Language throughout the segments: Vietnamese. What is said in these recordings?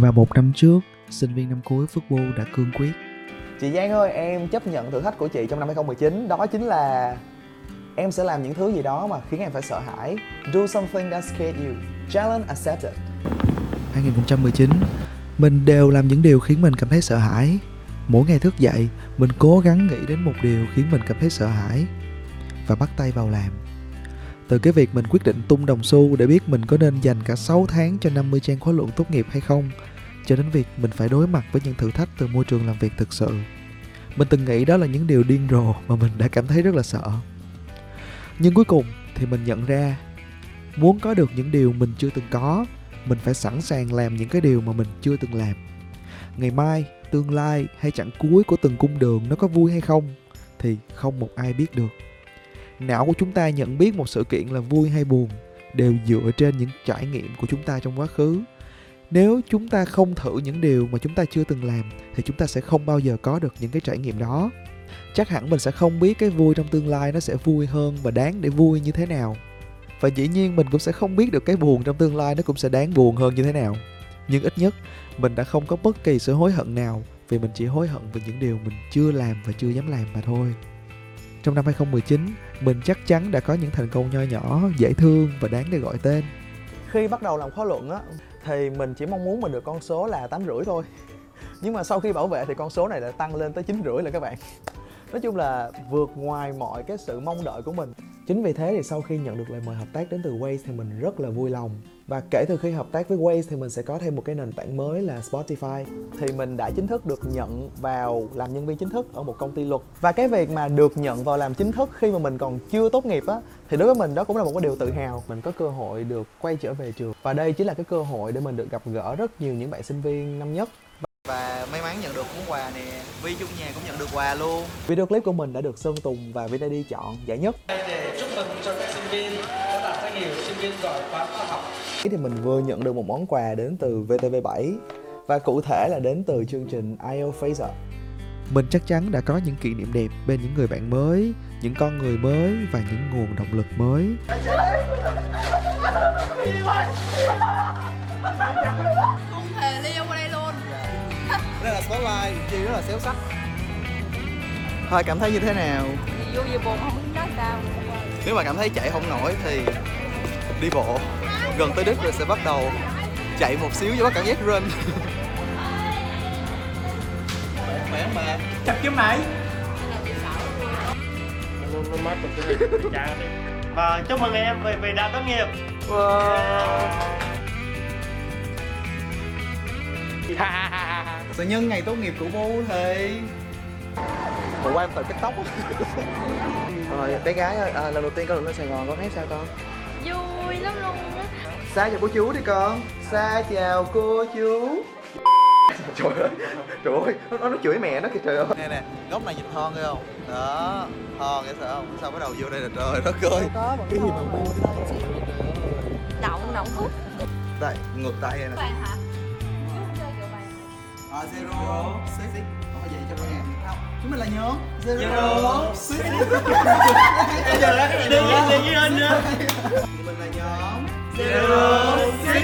Và một năm trước, sinh viên năm cuối football đã cương quyết. Chị Giang ơi, em chấp nhận thử thách của chị trong năm 2019 Đó chính là em sẽ làm những thứ gì đó mà khiến em phải sợ hãi. Do something that scared you. Challenge accepted. 2019 Mình đều làm những điều khiến mình cảm thấy sợ hãi. Mỗi ngày thức dậy, mình cố gắng nghĩ đến một điều khiến mình cảm thấy sợ hãi Và bắt tay vào làm từ cái việc mình quyết định tung đồng xu để biết mình có nên dành cả 6 tháng cho 50 trang khóa luận tốt nghiệp hay không, Cho đến việc mình phải đối mặt với những thử thách từ môi trường làm việc thực sự. Mình từng nghĩ đó là những điều điên rồ mà mình đã cảm thấy rất là sợ. Nhưng cuối cùng thì mình nhận ra, Muốn có được những điều mình chưa từng có, mình phải sẵn sàng làm những cái điều mà mình chưa từng làm. Ngày mai, tương lai hay chặng cuối của từng cung đường nó có vui hay không thì không một ai biết được não của chúng ta nhận biết một sự kiện là vui hay buồn đều dựa trên những trải nghiệm của chúng ta trong quá khứ. Nếu chúng ta không thử những điều mà chúng ta chưa từng làm, thì chúng ta sẽ không bao giờ có được những cái trải nghiệm đó. Chắc hẳn mình sẽ không biết cái vui trong tương lai nó sẽ vui hơn và đáng để vui như thế nào. Và dĩ nhiên mình cũng sẽ không biết được cái buồn trong tương lai nó cũng sẽ đáng buồn hơn như thế nào. Nhưng ít nhất, mình đã không có bất kỳ sự hối hận nào vì mình chỉ hối hận về những điều mình chưa làm và chưa dám làm mà thôi trong năm 2019 mình chắc chắn đã có những thành công nho nhỏ dễ thương và đáng để gọi tên. Khi bắt đầu làm khóa luận á Thì mình chỉ mong muốn mình được con số là tám rưỡi thôi. Nhưng mà sau khi bảo vệ thì con số này đã tăng lên tới chín rưỡi rồi các bạn. Nói chung là vượt ngoài mọi cái sự mong đợi của mình. Chính vì thế thì sau khi nhận được lời mời hợp tác đến từ Waze thì mình rất là vui lòng và kể từ khi hợp tác với Waze thì mình sẽ có thêm một cái nền tảng mới là Spotify. Thì mình đã chính thức được nhận vào làm nhân viên chính thức ở một công ty luật. Và cái việc mà được nhận vào làm chính thức khi mà mình còn chưa tốt nghiệp á thì đối với mình đó cũng là một cái điều tự hào. Mình có cơ hội được quay trở về trường. Và đây chính là cái cơ hội để mình được gặp gỡ rất nhiều những bạn sinh viên năm nhất. Và may mắn nhận được món quà nè. Vi chung nhà cũng nhận được quà luôn. Video clip của mình đã được Sơn Tùng và VTD chọn giải nhất. Để chúc mừng cho các sinh viên viên giỏi khóa khoa học. thì mình vừa nhận được một món quà đến từ VTV7 và cụ thể là đến từ chương trình IELTS Fraser mình chắc chắn đã có những kỷ niệm đẹp bên những người bạn mới những con người mới và những nguồn động lực mới. Không hề liêu qua đây luôn. Đây là spotlight, Chi rất là xéo sắc. Thôi cảm thấy như thế nào? vô về buồn không biết nói sao. Nếu mà cảm thấy chạy không nổi thì đi bộ Gần tới đích rồi sẽ bắt đầu chạy một xíu cho có cảm giác run Khỏe bà? Chặt kiếm mày. Và chúc mừng em về về đã tốt nghiệp. Sự nhân ngày tốt nghiệp của bố thì Một quan từ cái tóc Rồi bé gái ơi, à, lần đầu tiên con được lên Sài Gòn con thấy sao con? Lắm luôn á. Xa chào cô chú đi con. Xa chào cô chú. Trời ơi, trời ơi, nó, nó, chửi mẹ nó kìa trời ơi. Nè nè, góc này nhìn thon thấy không? Đó, thon nghe sợ không? Sao bắt đầu vô đây là trời đất ơi. Cái gì mà mua động động hút Đây, ngược tay này nè. Bạn hả? À, zero, Không phải vậy cho người. Không Chúng mình là nhóm Zero, six Bây giờ á, đi đi đi anh nha. Chúng mình là nhóm Zero, six.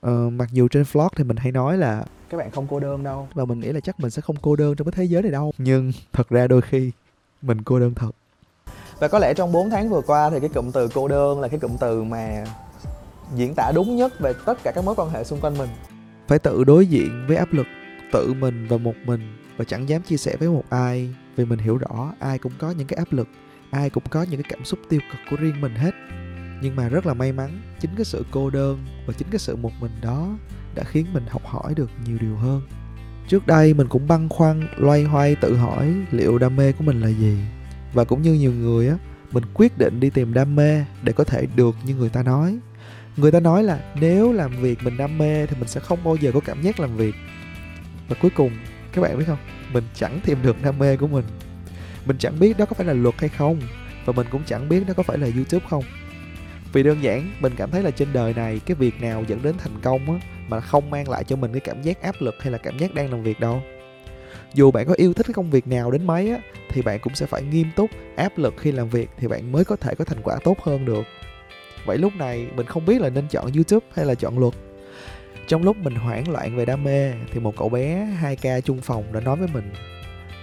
ờ, mặc dù trên vlog thì mình hay nói là Các bạn không cô đơn đâu. và mình nghĩ là chắc mình sẽ không cô đơn trong cái thế giới này đâu. Nhưng thật ra đôi khi mình cô đơn thật và có lẽ trong 4 tháng vừa qua thì cái cụm từ cô đơn là cái cụm từ mà diễn tả đúng nhất về tất cả các mối quan hệ xung quanh mình. Phải tự đối diện với áp lực, tự mình và một mình, và chẳng dám chia sẻ với một ai, vì mình hiểu rõ ai cũng có những cái áp lực, ai cũng có những cái cảm xúc tiêu cực của riêng mình hết. Nhưng mà rất là may mắn, chính cái sự cô đơn và chính cái sự một mình đó đã khiến mình học hỏi được nhiều điều hơn. Trước đây mình cũng băn khoăn, loay hoay tự hỏi liệu đam mê của mình là gì? Và cũng như nhiều người á, mình quyết định đi tìm đam mê để có thể được như người ta nói. Người ta nói là nếu làm việc mình đam mê thì mình sẽ không bao giờ có cảm giác làm việc. Và cuối cùng, các bạn biết không? Mình chẳng tìm được đam mê của mình. Mình chẳng biết đó có phải là luật hay không, và mình cũng chẳng biết đó có phải là youtube không. Vì đơn giản, mình cảm thấy là trên đời này cái việc nào dẫn đến thành công á, mà không mang lại cho mình cái cảm giác áp lực hay là cảm giác đang làm việc đâu dù bạn có yêu thích cái công việc nào đến mấy á, thì bạn cũng sẽ phải nghiêm túc, áp lực khi làm việc thì bạn mới có thể có thành quả tốt hơn được. Vậy lúc này mình không biết là nên chọn youtube hay là chọn luật. Trong lúc mình hoảng loạn về đam mê thì một cậu bé 2k chung phòng đã nói với mình,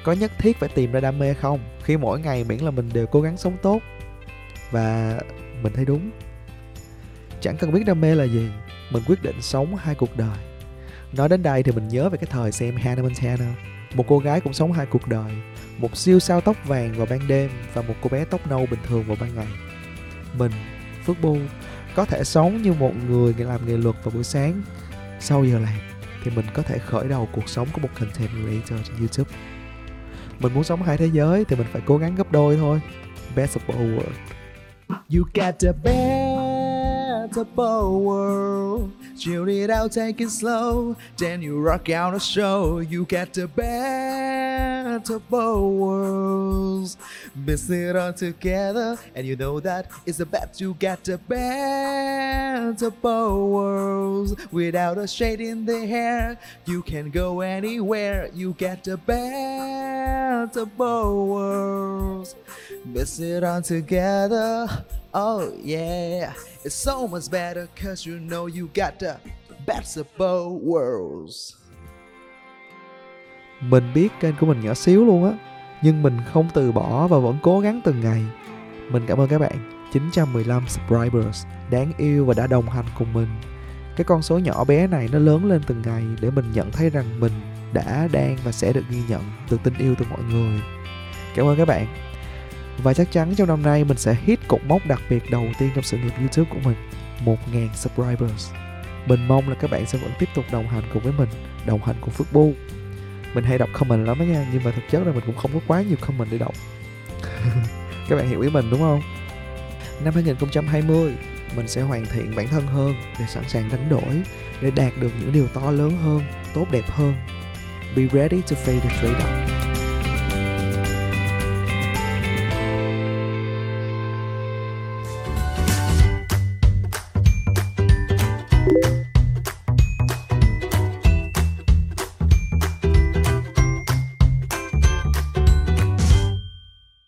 có nhất thiết phải tìm ra đam mê không? Khi mỗi ngày miễn là mình đều cố gắng sống tốt. Và mình thấy đúng. Chẳng cần biết đam mê là gì, mình quyết định sống hai cuộc đời nói đến đây thì mình nhớ về cái thời xem Hannah Montana. Một cô gái cũng sống hai cuộc đời, một siêu sao tóc vàng vào ban đêm và một cô bé tóc nâu bình thường vào ban ngày. Mình, Phước Bu có thể sống như một người làm nghề luật vào buổi sáng. Sau giờ làm thì mình có thể khởi đầu cuộc sống của một content creator trên YouTube. Mình muốn sống hai thế giới thì mình phải cố gắng gấp đôi thôi. Best of both world You got the best both worlds. Chill it out, take it slow. Then you rock out a show. You get the best of both worlds. Mix it all together, and you know that it's the best. You got the best of both worlds. Without a shade in the hair, you can go anywhere. You get the best of both worlds. Mix it all together. Oh yeah, it's so much better cause you know you got the best of both worlds. mình biết kênh của mình nhỏ xíu luôn á nhưng mình không từ bỏ và vẫn cố gắng từng ngày. Mình cảm ơn các bạn. 915 subscribers đáng yêu và đã đồng hành cùng mình. Cái con số nhỏ bé này nó lớn lên từng ngày để mình nhận thấy rằng mình đã đang và sẽ được ghi nhận từ tình yêu từ mọi người. Cảm ơn các bạn và chắc chắn trong năm nay mình sẽ hit cột mốc đặc biệt đầu tiên trong sự nghiệp YouTube của mình 1.000 subscribers. Mình mong là các bạn sẽ vẫn tiếp tục đồng hành cùng với mình, đồng hành cùng Phước Bu mình hay đọc comment lắm đó nha, nhưng mà thực chất là mình cũng không có quá nhiều comment để đọc. Các bạn hiểu ý mình đúng không? Năm 2020 mình sẽ hoàn thiện bản thân hơn để sẵn sàng đánh đổi, để đạt được những điều to lớn hơn, tốt đẹp hơn. Be ready to face the freedom.